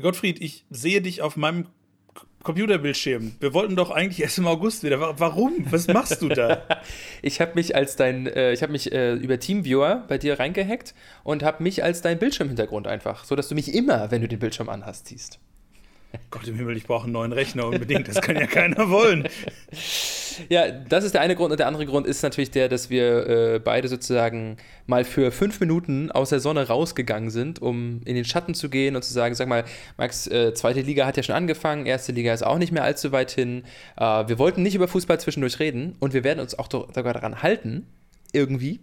Gottfried, ich sehe dich auf meinem Computerbildschirm. Wir wollten doch eigentlich erst im August wieder. Warum? Was machst du da? ich habe mich als dein, äh, ich habe mich äh, über Teamviewer bei dir reingehackt und habe mich als dein Bildschirmhintergrund einfach, so dass du mich immer, wenn du den Bildschirm anhast, siehst. Gott im Himmel, ich brauche einen neuen Rechner unbedingt. Das kann ja keiner wollen. Ja, das ist der eine Grund. Und der andere Grund ist natürlich der, dass wir äh, beide sozusagen mal für fünf Minuten aus der Sonne rausgegangen sind, um in den Schatten zu gehen und zu sagen, sag mal, Max, äh, zweite Liga hat ja schon angefangen, erste Liga ist auch nicht mehr allzu weit hin. Äh, wir wollten nicht über Fußball zwischendurch reden und wir werden uns auch sogar daran halten, irgendwie,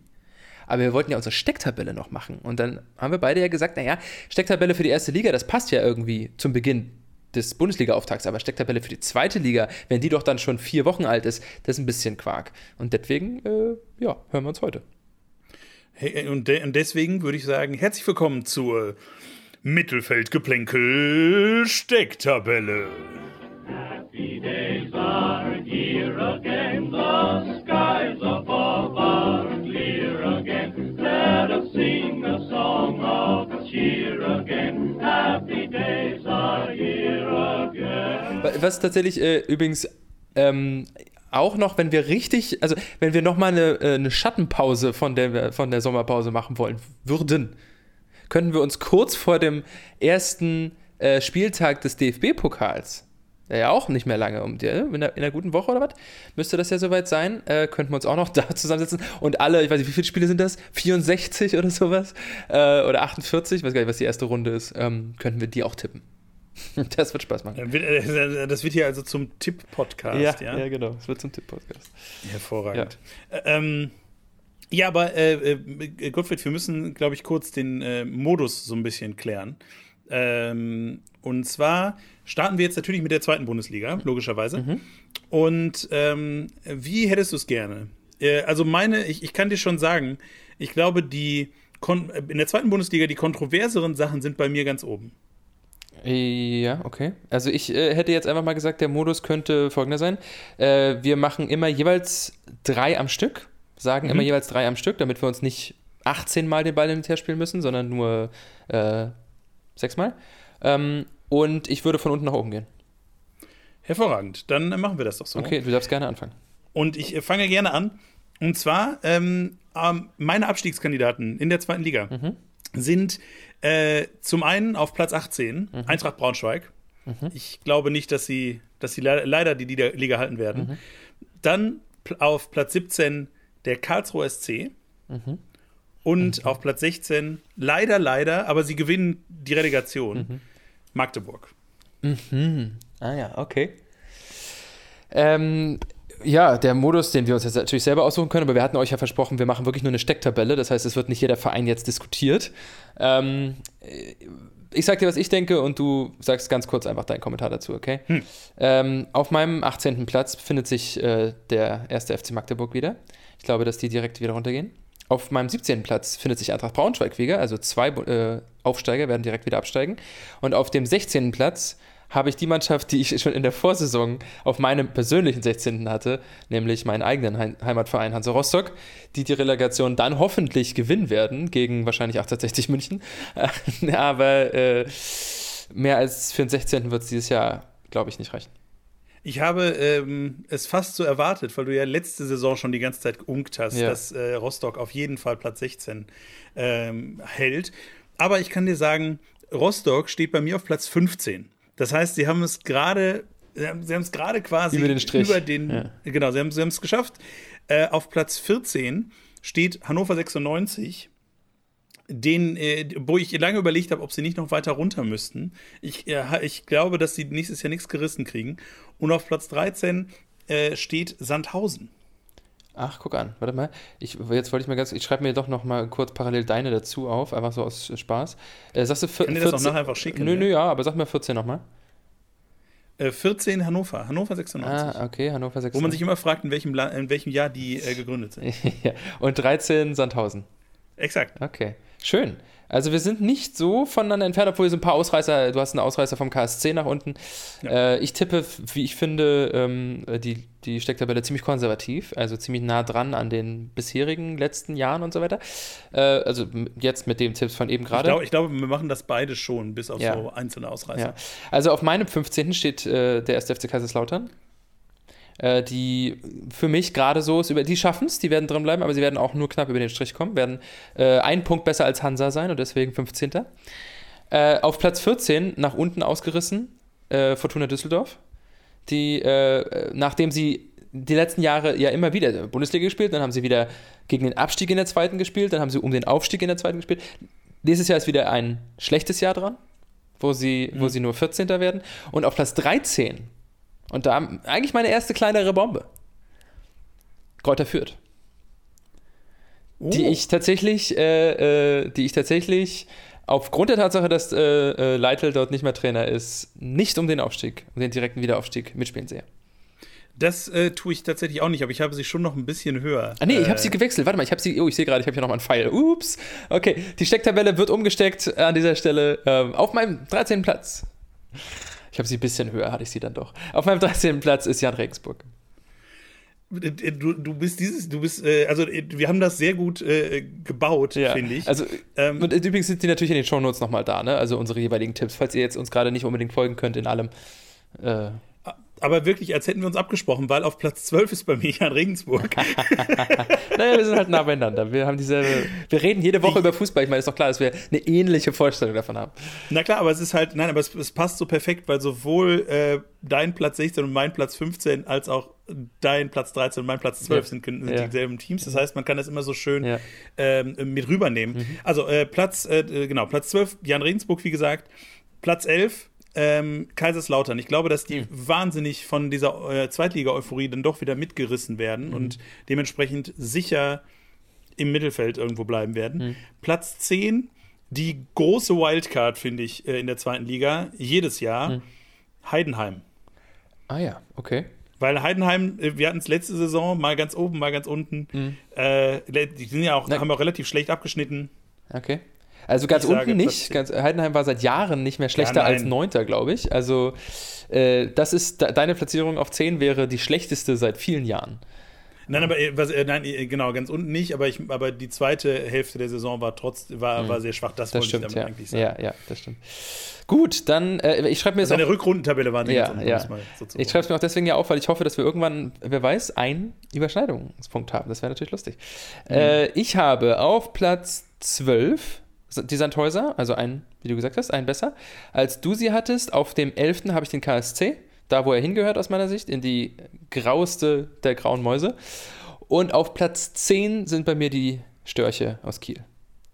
aber wir wollten ja unsere Stecktabelle noch machen. Und dann haben wir beide ja gesagt, naja, Stecktabelle für die erste Liga, das passt ja irgendwie zum Beginn des Bundesliga-Auftakts, aber Stecktabelle für die zweite Liga, wenn die doch dann schon vier Wochen alt ist, das ist ein bisschen Quark. Und deswegen, äh, ja, hören wir uns heute. Hey, äh, und, de und deswegen würde ich sagen, herzlich willkommen zur Mittelfeldgeplänkel Stecktabelle. Happy days are here again, the skies Was tatsächlich äh, übrigens ähm, auch noch, wenn wir richtig, also wenn wir nochmal eine, äh, eine Schattenpause von der, von der Sommerpause machen wollen würden, könnten wir uns kurz vor dem ersten äh, Spieltag des DFB-Pokals ja auch nicht mehr lange um einer, in einer guten Woche oder was, müsste das ja soweit sein, äh, könnten wir uns auch noch da zusammensetzen und alle, ich weiß nicht, wie viele Spiele sind das? 64 oder sowas? Äh, oder 48, ich weiß gar nicht, was die erste Runde ist, ähm, könnten wir die auch tippen. Das wird Spaß machen. Äh, das wird hier also zum Tipp-Podcast, ja, ja? Ja, genau, es wird zum Tipp-Podcast. Hervorragend. Ja, ähm, ja aber äh, äh, Gottfried, wir müssen, glaube ich, kurz den äh, Modus so ein bisschen klären. Ähm, und zwar starten wir jetzt natürlich mit der zweiten Bundesliga, logischerweise. Mhm. Und ähm, wie hättest du es gerne? Äh, also meine, ich, ich kann dir schon sagen, ich glaube, die in der zweiten Bundesliga die kontroverseren Sachen sind bei mir ganz oben. Ja, okay. Also ich äh, hätte jetzt einfach mal gesagt, der Modus könnte folgender sein. Äh, wir machen immer jeweils drei am Stück, sagen mhm. immer jeweils drei am Stück, damit wir uns nicht 18 Mal den Ball hin und her spielen müssen, sondern nur äh, sechsmal. Ähm, und ich würde von unten nach oben gehen. Hervorragend. Dann machen wir das doch so. Okay, du darfst gerne anfangen. Und ich fange gerne an. Und zwar, ähm, ähm, meine Abstiegskandidaten in der zweiten Liga mhm. sind äh, zum einen auf Platz 18 mhm. Eintracht Braunschweig. Mhm. Ich glaube nicht, dass sie, dass sie le leider die Liga halten werden. Mhm. Dann auf Platz 17 der Karlsruhe SC. Mhm. Und mhm. auf Platz 16, leider, leider, aber sie gewinnen die Relegation, mhm. Magdeburg. Mhm. Ah ja, okay. Ähm, ja, der Modus, den wir uns jetzt natürlich selber aussuchen können, aber wir hatten euch ja versprochen, wir machen wirklich nur eine Stecktabelle. Das heißt, es wird nicht jeder Verein jetzt diskutiert. Ähm, ich sag dir, was ich denke, und du sagst ganz kurz einfach deinen Kommentar dazu, okay? Hm. Ähm, auf meinem 18. Platz befindet sich äh, der erste FC Magdeburg wieder. Ich glaube, dass die direkt wieder runtergehen. Auf meinem 17. Platz findet sich Eintracht Braunschweig wieder, also zwei äh, Aufsteiger werden direkt wieder absteigen. Und auf dem 16. Platz habe ich die Mannschaft, die ich schon in der Vorsaison auf meinem persönlichen 16. hatte, nämlich meinen eigenen Heimatverein Hansa Rostock, die die Relegation dann hoffentlich gewinnen werden gegen wahrscheinlich 1860 München. Aber äh, mehr als für den 16. wird es dieses Jahr, glaube ich, nicht reichen. Ich habe ähm, es fast so erwartet, weil du ja letzte Saison schon die ganze Zeit geunkt hast, ja. dass äh, Rostock auf jeden Fall Platz 16 ähm, hält. Aber ich kann dir sagen, Rostock steht bei mir auf Platz 15. Das heißt, sie haben es gerade, sie haben es gerade quasi über den Strich. Über den, ja. Genau, sie haben, sie haben es geschafft. Äh, auf Platz 14 steht Hannover 96 den, äh, wo ich lange überlegt habe, ob sie nicht noch weiter runter müssten. Ich, äh, ich glaube, dass sie nächstes Jahr nichts gerissen kriegen. Und auf Platz 13 äh, steht Sandhausen. Ach, guck an, warte mal. Ich, jetzt wollte ich mal ganz, ich schreibe mir doch noch mal kurz parallel deine dazu auf, einfach so aus Spaß. Äh, sagst du 14? Kann dir das auch nachher einfach schicken? Nö, nö, ja, aber sag mal 14 nochmal. 14 Hannover, Hannover 96. Ah, okay, Hannover 96. Wo man sich immer fragt, in welchem, in welchem Jahr die äh, gegründet sind. ja. Und 13 Sandhausen. Exakt. Okay. Schön. Also wir sind nicht so voneinander entfernt, obwohl so ein paar Ausreißer, du hast einen Ausreißer vom KSC nach unten. Ja. Äh, ich tippe, wie ich finde, ähm, die, die Stecktabelle ziemlich konservativ, also ziemlich nah dran an den bisherigen letzten Jahren und so weiter. Äh, also jetzt mit dem Tipps von eben gerade. Ich, glaub, ich, glaube, wir machen das beide schon, bis auf ja. so einzelne Ausreißer. Ja. Also auf meinem 15. steht äh, der 1. FC Kaiserslautern äh, die für mich gerade so ist, die schaffen es, die werden drin bleiben, aber sie werden auch nur knapp über den Strich kommen, werden äh, einen Punkt besser als Hansa sein und deswegen 15. Äh, auf Platz 14 nach unten ausgerissen, äh, Fortuna Düsseldorf, die, äh, nachdem sie die letzten Jahre ja immer wieder Bundesliga gespielt, dann haben sie wieder gegen den Abstieg in der zweiten gespielt, dann haben sie um den Aufstieg in der zweiten gespielt. Dieses Jahr ist wieder ein schlechtes Jahr dran, wo sie, mhm. wo sie nur 14. werden. Und auf Platz 13 und da eigentlich meine erste kleinere Bombe. Kräuter führt. Oh. Die ich tatsächlich, äh, äh, die ich tatsächlich aufgrund der Tatsache, dass äh, äh, Leitl dort nicht mehr Trainer ist, nicht um den Aufstieg, um den direkten Wiederaufstieg mitspielen sehe. Das äh, tue ich tatsächlich auch nicht, aber ich habe sie schon noch ein bisschen höher. Ah, nee, ich habe sie äh, gewechselt. Warte mal, ich habe sie. Oh, ich sehe gerade, ich habe hier noch mal einen Pfeil. Ups. Okay, die Stecktabelle wird umgesteckt an dieser Stelle ähm, auf meinem 13. Platz. Ich habe sie ein bisschen höher, hatte ich sie dann doch. Auf meinem 13. Platz ist Jan Regensburg. Du, du bist dieses, du bist, äh, also wir haben das sehr gut äh, gebaut, ja. finde ich. Also, ähm, und übrigens sind die natürlich in den Shownotes nochmal da, ne? Also unsere jeweiligen Tipps, falls ihr jetzt uns gerade nicht unbedingt folgen könnt in allem. Äh, aber wirklich, als hätten wir uns abgesprochen, weil auf Platz 12 ist bei mir Jan Regensburg. naja, wir sind halt nah beieinander. Wir haben dieselbe, wir reden jede Woche ich, über Fußball. Ich meine, ist doch klar, dass wir eine ähnliche Vorstellung davon haben. Na klar, aber es ist halt, nein, aber es, es passt so perfekt, weil sowohl äh, dein Platz 16 und mein Platz 15 als auch dein Platz 13 und mein Platz 12 ja. sind, sind ja. dieselben Teams. Das heißt, man kann das immer so schön ja. ähm, mit rübernehmen. Mhm. Also äh, Platz, äh, genau, Platz 12, Jan Regensburg, wie gesagt. Platz 11, ähm, Kaiserslautern. Ich glaube, dass die mhm. wahnsinnig von dieser äh, Zweitliga-Euphorie dann doch wieder mitgerissen werden mhm. und dementsprechend sicher im Mittelfeld irgendwo bleiben werden. Mhm. Platz 10, die große Wildcard, finde ich, äh, in der zweiten Liga, jedes Jahr, mhm. Heidenheim. Ah ja, okay. Weil Heidenheim, äh, wir hatten es letzte Saison, mal ganz oben, mal ganz unten. Mhm. Äh, die sind ja auch, haben auch relativ schlecht abgeschnitten. Okay. Also ganz ich unten nicht. Ganz, Heidenheim war seit Jahren nicht mehr schlechter ja, als Neunter, glaube ich. Also äh, das ist deine Platzierung auf 10 wäre die schlechteste seit vielen Jahren. Nein, aber äh, was, äh, nein, äh, genau, ganz unten nicht, aber, ich, aber die zweite Hälfte der Saison war trotz, war, mhm. war sehr schwach. Das, das wollte stimmt, ich damit ja. eigentlich sagen. Ja, ja, das stimmt. Gut, dann, äh, ich schreibe mir also jetzt. Eine Rückrundentabelle war ja, unten, ja. Ich schreibe es mir auch deswegen ja auf, weil ich hoffe, dass wir irgendwann, wer weiß, einen Überschneidungspunkt haben. Das wäre natürlich lustig. Mhm. Äh, ich habe auf Platz 12 die Sandhäuser, also ein, wie du gesagt hast, ein besser, als du sie hattest. Auf dem 11. habe ich den KSC, da wo er hingehört aus meiner Sicht, in die graueste der grauen Mäuse. Und auf Platz 10 sind bei mir die Störche aus Kiel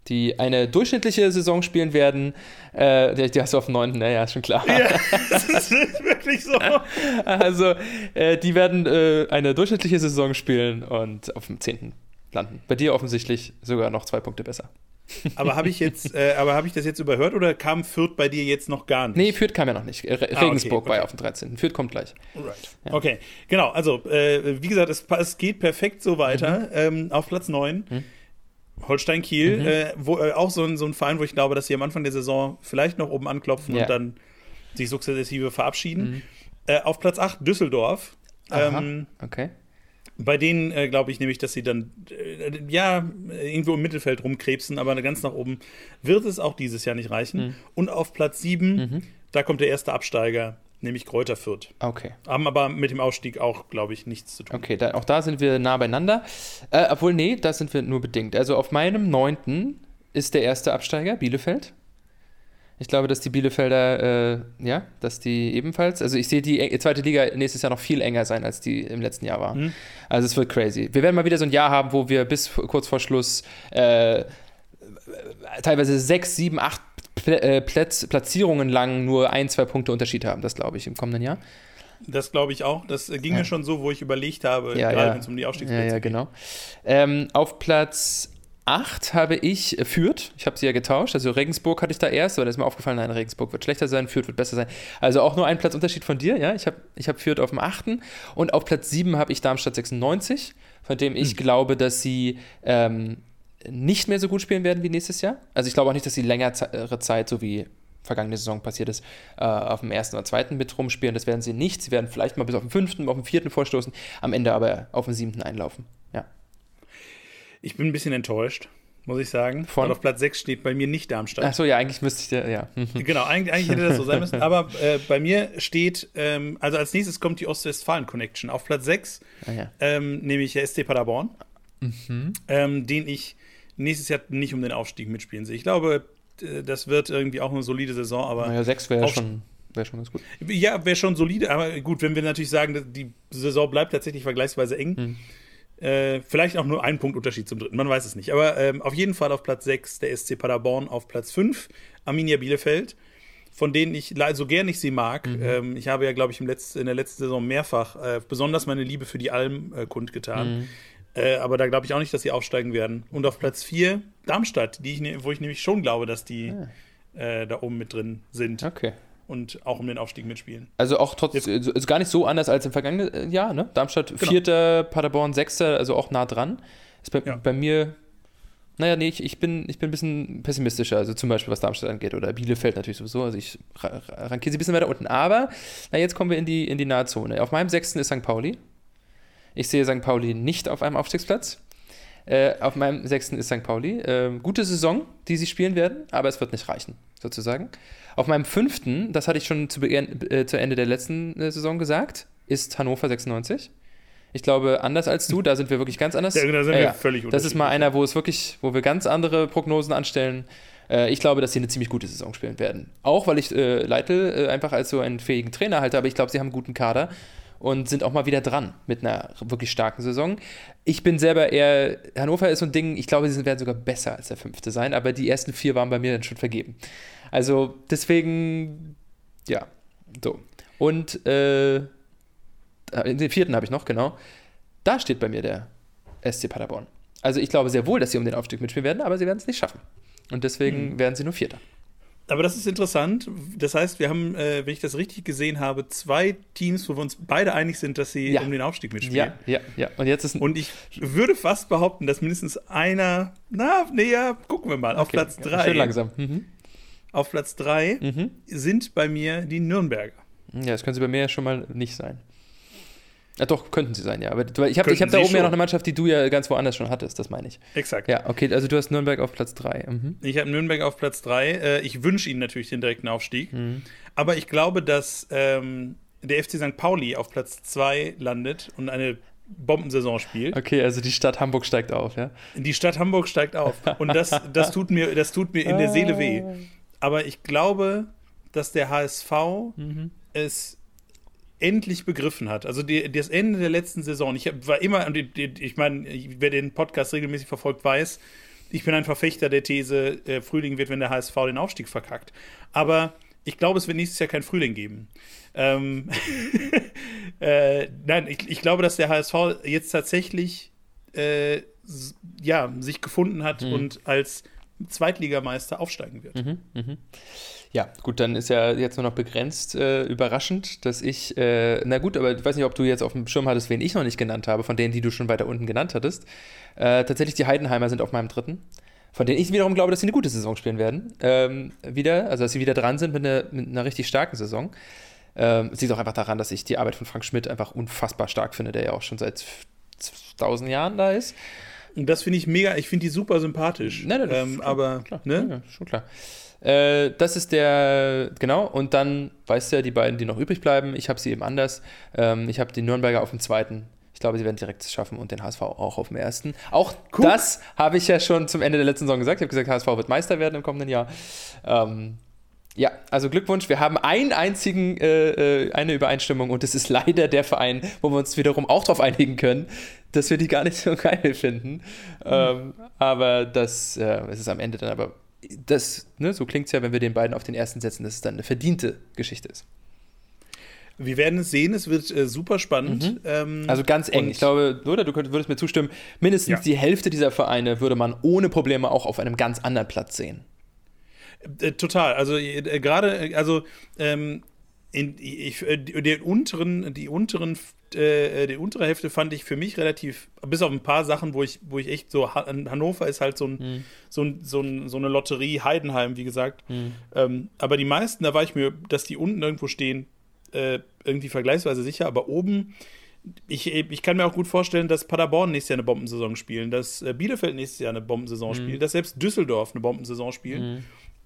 die eine durchschnittliche Saison spielen werden. Äh, die, die, hast du auf dem 9. Naja, ist schon klar. Ja, das ist wirklich so. Also, äh, die werden äh, eine durchschnittliche Saison spielen und auf dem 10. landen. Bei dir offensichtlich sogar noch zwei Punkte besser. Aber habe ich jetzt, äh, aber habe ich das jetzt überhört oder kam Fürth bei dir jetzt noch gar nicht? Nee, Fürth kam ja noch nicht. Re ah, Regensburg okay, war ja auf dem 13. Fürth kommt gleich. Right. Ja. Okay, genau. Also, äh, wie gesagt, es, es, geht perfekt so weiter. Mhm. Ähm, auf Platz 9. Mhm. Holstein Kiel, mhm. äh, wo, äh, auch so ein, so ein Verein, wo ich glaube, dass sie am Anfang der Saison vielleicht noch oben anklopfen ja. und dann sich sukzessive verabschieden. Mhm. Äh, auf Platz 8 Düsseldorf. Ähm, okay bei denen äh, glaube ich nämlich, dass sie dann äh, ja irgendwo im Mittelfeld rumkrebsen, aber ganz nach oben wird es auch dieses Jahr nicht reichen. Mhm. Und auf Platz 7, mhm. da kommt der erste Absteiger, nämlich Kräuter Fürth. Okay. Haben aber mit dem Ausstieg auch, glaube ich, nichts zu tun. Okay, da, auch da sind wir nah beieinander. Äh, obwohl, nee, da sind wir nur bedingt. Also auf meinem neunten ist der erste Absteiger, Bielefeld. Ich glaube, dass die Bielefelder, äh, ja, dass die ebenfalls, also ich sehe die zweite Liga nächstes Jahr noch viel enger sein, als die im letzten Jahr war. Mhm. Also es wird crazy. Wir werden mal wieder so ein Jahr haben, wo wir bis kurz vor Schluss äh, teilweise sechs, sieben, acht äh, Platz, Platzierungen lang nur ein, zwei Punkte Unterschied haben. Das glaube ich im kommenden Jahr. Das glaube ich auch. Das ging ja. mir schon so, wo ich überlegt habe, ja, gerade ja. wenn es um die Aufstiegsplätze geht. Ja, ja, genau. Ähm, auf Platz 8 habe ich äh, Fürth. Ich habe sie ja getauscht. Also Regensburg hatte ich da erst, aber da ist mir aufgefallen, nein, Regensburg wird schlechter sein, Fürth wird besser sein. Also auch nur ein Platzunterschied von dir, ja. Ich habe ich hab Fürth auf dem 8. Und auf Platz 7 habe ich Darmstadt 96, von dem ich hm. glaube, dass sie ähm, nicht mehr so gut spielen werden wie nächstes Jahr. Also ich glaube auch nicht, dass sie längere Zeit, so wie vergangene Saison passiert ist, äh, auf dem ersten oder zweiten mit rumspielen. Das werden sie nicht. Sie werden vielleicht mal bis auf den fünften, auf den vierten vorstoßen, am Ende aber auf den siebten einlaufen. Ich bin ein bisschen enttäuscht, muss ich sagen. Von? Weil auf Platz 6 steht bei mir nicht Darmstadt. Achso, ja, eigentlich müsste ich ja, ja. genau, eigentlich, eigentlich, hätte das so sein müssen. Aber äh, bei mir steht, ähm, also als nächstes kommt die Ostwestfalen-Connection. Auf Platz 6 ah, ja. ähm, nehme ich SC Paderborn, mhm. ähm, den ich nächstes Jahr nicht um den Aufstieg mitspielen sehe. Ich glaube, äh, das wird irgendwie auch eine solide Saison, aber. Naja, sechs wäre schon, wär schon ganz gut. Ja, wäre schon solide, aber gut, wenn wir natürlich sagen, die Saison bleibt tatsächlich vergleichsweise eng. Hm. Äh, vielleicht auch nur ein Punkt Unterschied zum dritten, man weiß es nicht. Aber ähm, auf jeden Fall auf Platz 6 der SC Paderborn, auf Platz 5 Arminia Bielefeld, von denen ich so gern ich sie mag. Mhm. Ähm, ich habe ja, glaube ich, im Letz-, in der letzten Saison mehrfach äh, besonders meine Liebe für die Alm äh, kundgetan. Mhm. Äh, aber da glaube ich auch nicht, dass sie aufsteigen werden. Und auf Platz 4 Darmstadt, die ich, ne, wo ich nämlich schon glaube, dass die ah. äh, da oben mit drin sind. Okay. Und auch um den Aufstieg mitspielen. Also auch trotzdem, ist also gar nicht so anders als im vergangenen äh, Jahr, ne? Darmstadt genau. Vierter, Paderborn Sechster, also auch nah dran. Ist bei, ja. bei mir naja, nee, ich, ich, bin, ich bin ein bisschen pessimistischer, also zum Beispiel was Darmstadt angeht oder Bielefeld natürlich sowieso. Also ich rankiere sie ein bisschen weiter unten. Aber na, jetzt kommen wir in die, in die Nahezone. Auf meinem sechsten ist St. Pauli. Ich sehe St. Pauli nicht auf einem Aufstiegsplatz. Äh, auf meinem sechsten ist St. Pauli. Äh, gute Saison, die sie spielen werden, aber es wird nicht reichen, sozusagen. Auf meinem fünften, das hatte ich schon zu, äh, zu Ende der letzten äh, Saison gesagt, ist Hannover 96. Ich glaube, anders als du, da sind wir wirklich ganz anders. Ja, da sind wir völlig Das ist mal einer, wo es wirklich, wo wir ganz andere Prognosen anstellen. Äh, ich glaube, dass sie eine ziemlich gute Saison spielen werden. Auch weil ich äh, Leitl einfach als so einen fähigen Trainer halte, aber ich glaube, sie haben einen guten Kader und sind auch mal wieder dran mit einer wirklich starken Saison. Ich bin selber eher, Hannover ist so ein Ding, ich glaube, sie werden sogar besser als der fünfte sein, aber die ersten vier waren bei mir dann schon vergeben. Also deswegen, ja, so. Und äh, den vierten habe ich noch, genau. Da steht bei mir der SC Paderborn. Also ich glaube sehr wohl, dass sie um den Aufstieg mitspielen werden, aber sie werden es nicht schaffen. Und deswegen hm. werden sie nur Vierter. Aber das ist interessant. Das heißt, wir haben, äh, wenn ich das richtig gesehen habe, zwei Teams, wo wir uns beide einig sind, dass sie ja. um den Aufstieg mitspielen. Ja, ja, ja. Und jetzt ist Und ich würde fast behaupten, dass mindestens einer, na, näher, gucken wir mal, okay. auf Platz drei. Schön langsam. Mhm. Auf Platz drei mhm. sind bei mir die Nürnberger. Ja, das können sie bei mir ja schon mal nicht sein. Ja, doch, könnten sie sein, ja. Aber ich habe hab da oben schon. ja noch eine Mannschaft, die du ja ganz woanders schon hattest, das meine ich. Exakt. Ja, okay, also du hast Nürnberg auf Platz 3. Mhm. Ich habe Nürnberg auf Platz 3. Äh, ich wünsche ihnen natürlich den direkten Aufstieg. Mhm. Aber ich glaube, dass ähm, der FC St. Pauli auf Platz 2 landet und eine Bombensaison spielt. Okay, also die Stadt Hamburg steigt auf, ja? Die Stadt Hamburg steigt auf. Und das, das, tut, mir, das tut mir in der Seele weh. Aber ich glaube, dass der HSV mhm. es endlich begriffen hat. Also die, das Ende der letzten Saison. Ich war immer, ich meine, wer den Podcast regelmäßig verfolgt, weiß, ich bin ein Verfechter der These, äh, Frühling wird, wenn der HSV den Aufstieg verkackt. Aber ich glaube, es wird nächstes Jahr kein Frühling geben. Ähm äh, nein, ich, ich, glaube, dass der HSV jetzt tatsächlich äh, ja, sich gefunden hat mhm. und als Zweitligameister aufsteigen wird. Mhm, mh. Ja, gut, dann ist ja jetzt nur noch begrenzt äh, überraschend, dass ich, äh, na gut, aber ich weiß nicht, ob du jetzt auf dem Schirm hattest, wen ich noch nicht genannt habe, von denen, die du schon weiter unten genannt hattest. Äh, tatsächlich die Heidenheimer sind auf meinem dritten, von denen ich wiederum glaube, dass sie eine gute Saison spielen werden. Ähm, wieder, also dass sie wieder dran sind mit, eine, mit einer richtig starken Saison. Ähm, liegt auch einfach daran, dass ich die Arbeit von Frank Schmidt einfach unfassbar stark finde, der ja auch schon seit 1000 Jahren da ist. Und das finde ich mega, ich finde die super sympathisch. Nein, nein, ähm, aber, klar, ne? Ja, schon klar. Äh, das ist der, genau, und dann weißt du ja, die beiden, die noch übrig bleiben, ich habe sie eben anders. Ähm, ich habe die Nürnberger auf dem zweiten. Ich glaube, sie werden direkt schaffen und den HSV auch auf dem ersten. Auch cool. das habe ich ja schon zum Ende der letzten Saison gesagt. Ich habe gesagt, HSV wird Meister werden im kommenden Jahr. Ähm, ja, also Glückwunsch. Wir haben einen einzigen, äh, äh eine Übereinstimmung und es ist leider der Verein, wo wir uns wiederum auch darauf einigen können, dass wir die gar nicht so geil finden. Mhm. Ähm, aber das äh, es ist am Ende dann aber das, ne, so klingt es ja, wenn wir den beiden auf den ersten setzen, dass es dann eine verdiente Geschichte ist. Wir werden es sehen, es wird äh, super spannend. Mhm. Ähm, also ganz eng. Ich glaube, oder du könnt, würdest mir zustimmen, mindestens ja. die Hälfte dieser Vereine würde man ohne Probleme auch auf einem ganz anderen Platz sehen. Äh, total. Also äh, gerade, also ähm, in, ich, äh, den unteren, die unteren, äh, die untere Hälfte fand ich für mich relativ, bis auf ein paar Sachen, wo ich, wo ich echt so, Hannover ist halt so, ein, mhm. so, ein, so, ein, so, eine Lotterie, Heidenheim, wie gesagt. Mhm. Ähm, aber die meisten, da war ich mir, dass die unten irgendwo stehen, äh, irgendwie vergleichsweise sicher, aber oben, ich, ich kann mir auch gut vorstellen, dass Paderborn nächstes Jahr eine Bombensaison spielen, dass äh, Bielefeld nächstes Jahr eine Bombensaison mhm. spielt, dass selbst Düsseldorf eine Bombensaison spielt.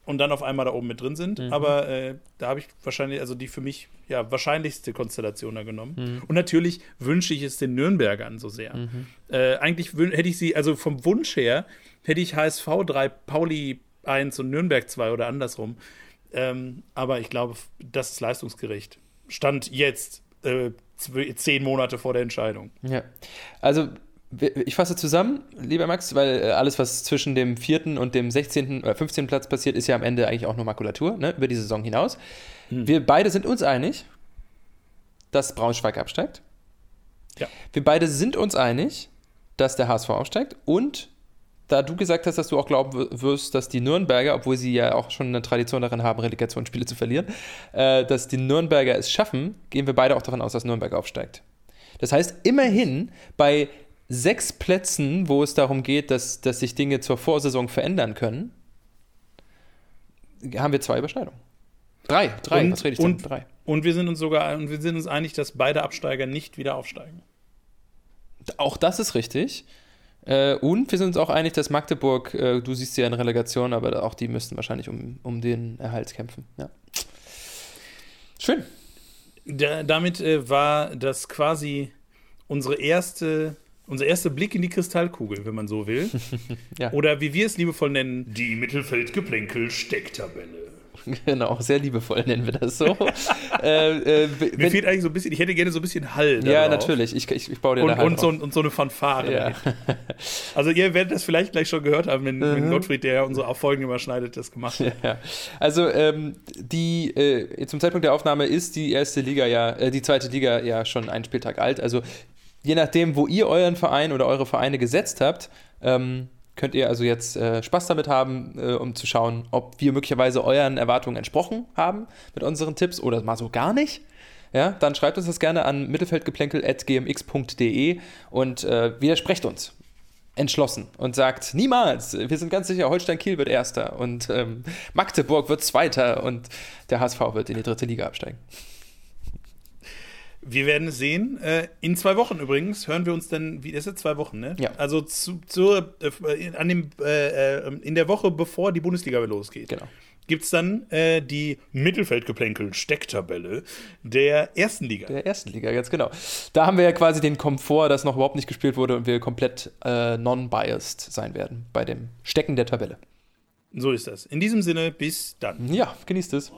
Und dann auf einmal da oben mit drin sind. Mhm. Aber äh, da habe ich wahrscheinlich, also die für mich ja wahrscheinlichste Konstellation da genommen. Mhm. Und natürlich wünsche ich es den Nürnbergern so sehr. Mhm. Äh, eigentlich hätte ich sie, also vom Wunsch her, hätte ich HSV 3, Pauli 1 und Nürnberg 2 oder andersrum. Ähm, aber ich glaube, das ist leistungsgerecht. Stand jetzt äh, zehn Monate vor der Entscheidung. Ja. Also ich fasse zusammen, lieber Max, weil äh, alles, was zwischen dem vierten und dem 16. oder 15. Platz passiert, ist ja am Ende eigentlich auch nur Makulatur, ne, über die Saison hinaus. Hm. Wir beide sind uns einig, dass Braunschweig absteigt. Ja. Wir beide sind uns einig, dass der HSV aufsteigt. Und da du gesagt hast, dass du auch glauben wirst, dass die Nürnberger, obwohl sie ja auch schon eine Tradition darin haben, Relegationsspiele zu verlieren, äh, dass die Nürnberger es schaffen, gehen wir beide auch davon aus, dass Nürnberg aufsteigt. Das heißt, immerhin bei sechs Plätzen, wo es darum geht, dass, dass sich Dinge zur Vorsaison verändern können, haben wir zwei Überschneidungen. Drei, drei, und, was rede ich denn? Und, drei. Und wir sind uns sogar, und wir sind uns einig, dass beide Absteiger nicht wieder aufsteigen. Auch das ist richtig. Äh, und wir sind uns auch einig, dass Magdeburg, äh, du siehst sie ja in Relegation, aber auch die müssten wahrscheinlich um, um den Erhalt kämpfen. Ja. Schön. Da, damit äh, war das quasi unsere erste unser erster Blick in die Kristallkugel, wenn man so will. ja. Oder wie wir es liebevoll nennen, die Mittelfeldgeplänkel-Stecktabelle. Genau, sehr liebevoll nennen wir das so. äh, äh, Mir fehlt eigentlich so ein bisschen, ich hätte gerne so ein bisschen Hall. Ja, natürlich, ich, ich, ich baue dir und, Hall und so, und so eine Fanfare. Ja. Also ihr werdet das vielleicht gleich schon gehört haben, wenn, mhm. wenn Gottfried, der ja unsere Folgen immer schneidet, das gemacht hat. Ja. Also ähm, die, äh, zum Zeitpunkt der Aufnahme ist die erste Liga ja, äh, die zweite Liga ja schon einen Spieltag alt. Also je nachdem, wo ihr euren Verein oder eure Vereine gesetzt habt, ähm, könnt ihr also jetzt äh, Spaß damit haben, äh, um zu schauen, ob wir möglicherweise euren Erwartungen entsprochen haben mit unseren Tipps oder mal so gar nicht. Ja, dann schreibt uns das gerne an mittelfeldgeplänkel.gmx.de und äh, widersprecht uns entschlossen und sagt, niemals, wir sind ganz sicher, Holstein Kiel wird Erster und ähm, Magdeburg wird Zweiter und der HSV wird in die dritte Liga absteigen. Wir werden es sehen. Äh, in zwei Wochen übrigens hören wir uns dann, wie ist es, zwei Wochen, ne? Ja. Also zu, zu, äh, an dem, äh, äh, in der Woche, bevor die Bundesliga losgeht. Genau. Gibt es dann äh, die Mittelfeldgeplänkel-Stecktabelle der ersten Liga. Der ersten Liga, ganz genau. Da haben wir ja quasi den Komfort, dass noch überhaupt nicht gespielt wurde und wir komplett äh, non-biased sein werden bei dem Stecken der Tabelle. So ist das. In diesem Sinne, bis dann. Ja, genießt es.